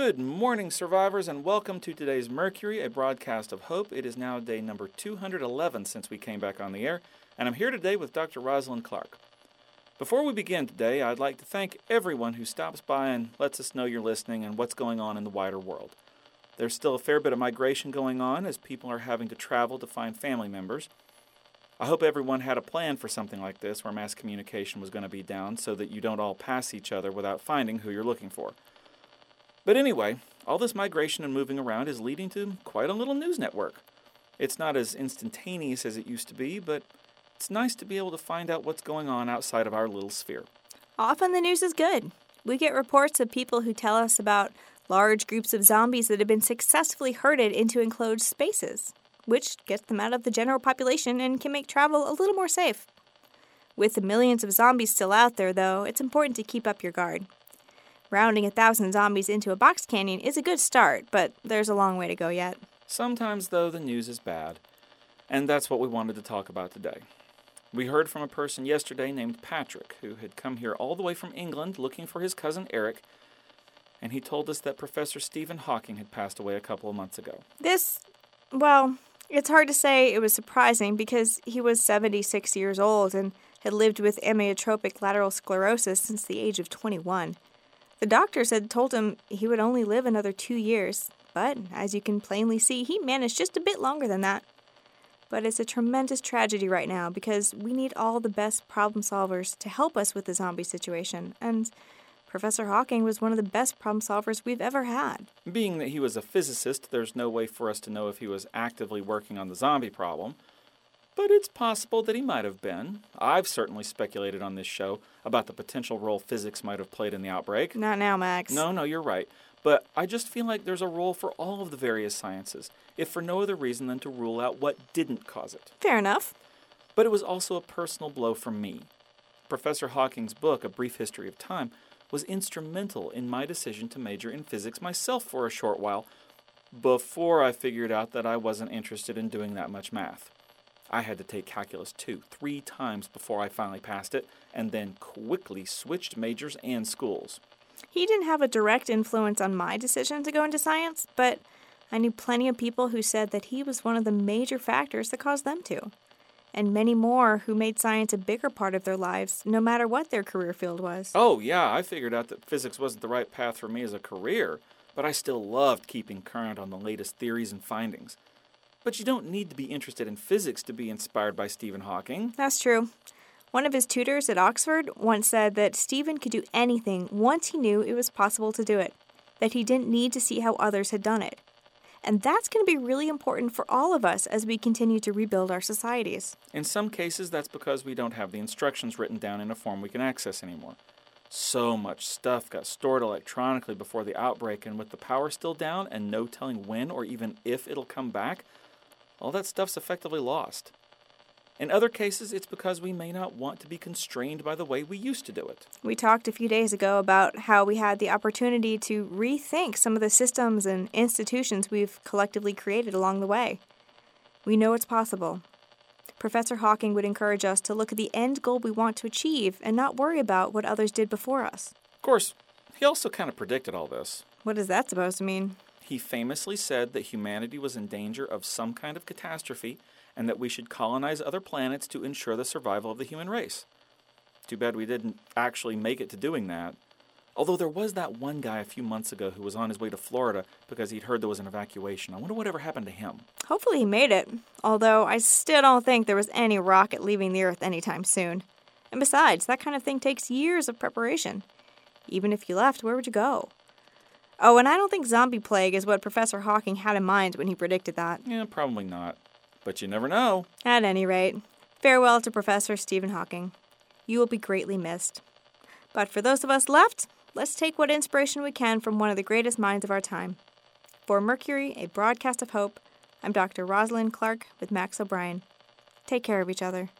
Good morning, survivors, and welcome to today's Mercury, a broadcast of hope. It is now day number 211 since we came back on the air, and I'm here today with Dr. Rosalind Clark. Before we begin today, I'd like to thank everyone who stops by and lets us know you're listening and what's going on in the wider world. There's still a fair bit of migration going on as people are having to travel to find family members. I hope everyone had a plan for something like this where mass communication was going to be down so that you don't all pass each other without finding who you're looking for. But anyway, all this migration and moving around is leading to quite a little news network. It's not as instantaneous as it used to be, but it's nice to be able to find out what's going on outside of our little sphere. Often the news is good. We get reports of people who tell us about large groups of zombies that have been successfully herded into enclosed spaces, which gets them out of the general population and can make travel a little more safe. With the millions of zombies still out there, though, it's important to keep up your guard. Rounding a thousand zombies into a box canyon is a good start, but there's a long way to go yet. Sometimes, though, the news is bad, and that's what we wanted to talk about today. We heard from a person yesterday named Patrick who had come here all the way from England looking for his cousin Eric, and he told us that Professor Stephen Hawking had passed away a couple of months ago. This, well, it's hard to say it was surprising because he was 76 years old and had lived with amyotrophic lateral sclerosis since the age of 21. The doctors had told him he would only live another two years, but as you can plainly see, he managed just a bit longer than that. But it's a tremendous tragedy right now because we need all the best problem solvers to help us with the zombie situation, and Professor Hawking was one of the best problem solvers we've ever had. Being that he was a physicist, there's no way for us to know if he was actively working on the zombie problem but it's possible that he might have been. I've certainly speculated on this show about the potential role physics might have played in the outbreak. Not now, Max. No, no, you're right. But I just feel like there's a role for all of the various sciences, if for no other reason than to rule out what didn't cause it. Fair enough. But it was also a personal blow for me. Professor Hawking's book, A Brief History of Time, was instrumental in my decision to major in physics myself for a short while before I figured out that I wasn't interested in doing that much math. I had to take calculus 2 three times before I finally passed it, and then quickly switched majors and schools. He didn't have a direct influence on my decision to go into science, but I knew plenty of people who said that he was one of the major factors that caused them to, and many more who made science a bigger part of their lives, no matter what their career field was. Oh, yeah, I figured out that physics wasn't the right path for me as a career, but I still loved keeping current on the latest theories and findings. But you don't need to be interested in physics to be inspired by Stephen Hawking. That's true. One of his tutors at Oxford once said that Stephen could do anything once he knew it was possible to do it, that he didn't need to see how others had done it. And that's going to be really important for all of us as we continue to rebuild our societies. In some cases, that's because we don't have the instructions written down in a form we can access anymore. So much stuff got stored electronically before the outbreak, and with the power still down and no telling when or even if it'll come back, all that stuff's effectively lost. In other cases, it's because we may not want to be constrained by the way we used to do it. We talked a few days ago about how we had the opportunity to rethink some of the systems and institutions we've collectively created along the way. We know it's possible. Professor Hawking would encourage us to look at the end goal we want to achieve and not worry about what others did before us. Of course, he also kind of predicted all this. What is that supposed to mean? He famously said that humanity was in danger of some kind of catastrophe and that we should colonize other planets to ensure the survival of the human race. Too bad we didn't actually make it to doing that. Although there was that one guy a few months ago who was on his way to Florida because he'd heard there was an evacuation. I wonder whatever happened to him. Hopefully he made it, although I still don't think there was any rocket leaving the Earth anytime soon. And besides, that kind of thing takes years of preparation. Even if you left, where would you go? Oh, and I don't think zombie plague is what Professor Hawking had in mind when he predicted that. Yeah, probably not. But you never know. At any rate, farewell to Professor Stephen Hawking. You will be greatly missed. But for those of us left, let's take what inspiration we can from one of the greatest minds of our time. For Mercury, a broadcast of hope, I'm Dr. Rosalind Clark with Max O'Brien. Take care of each other.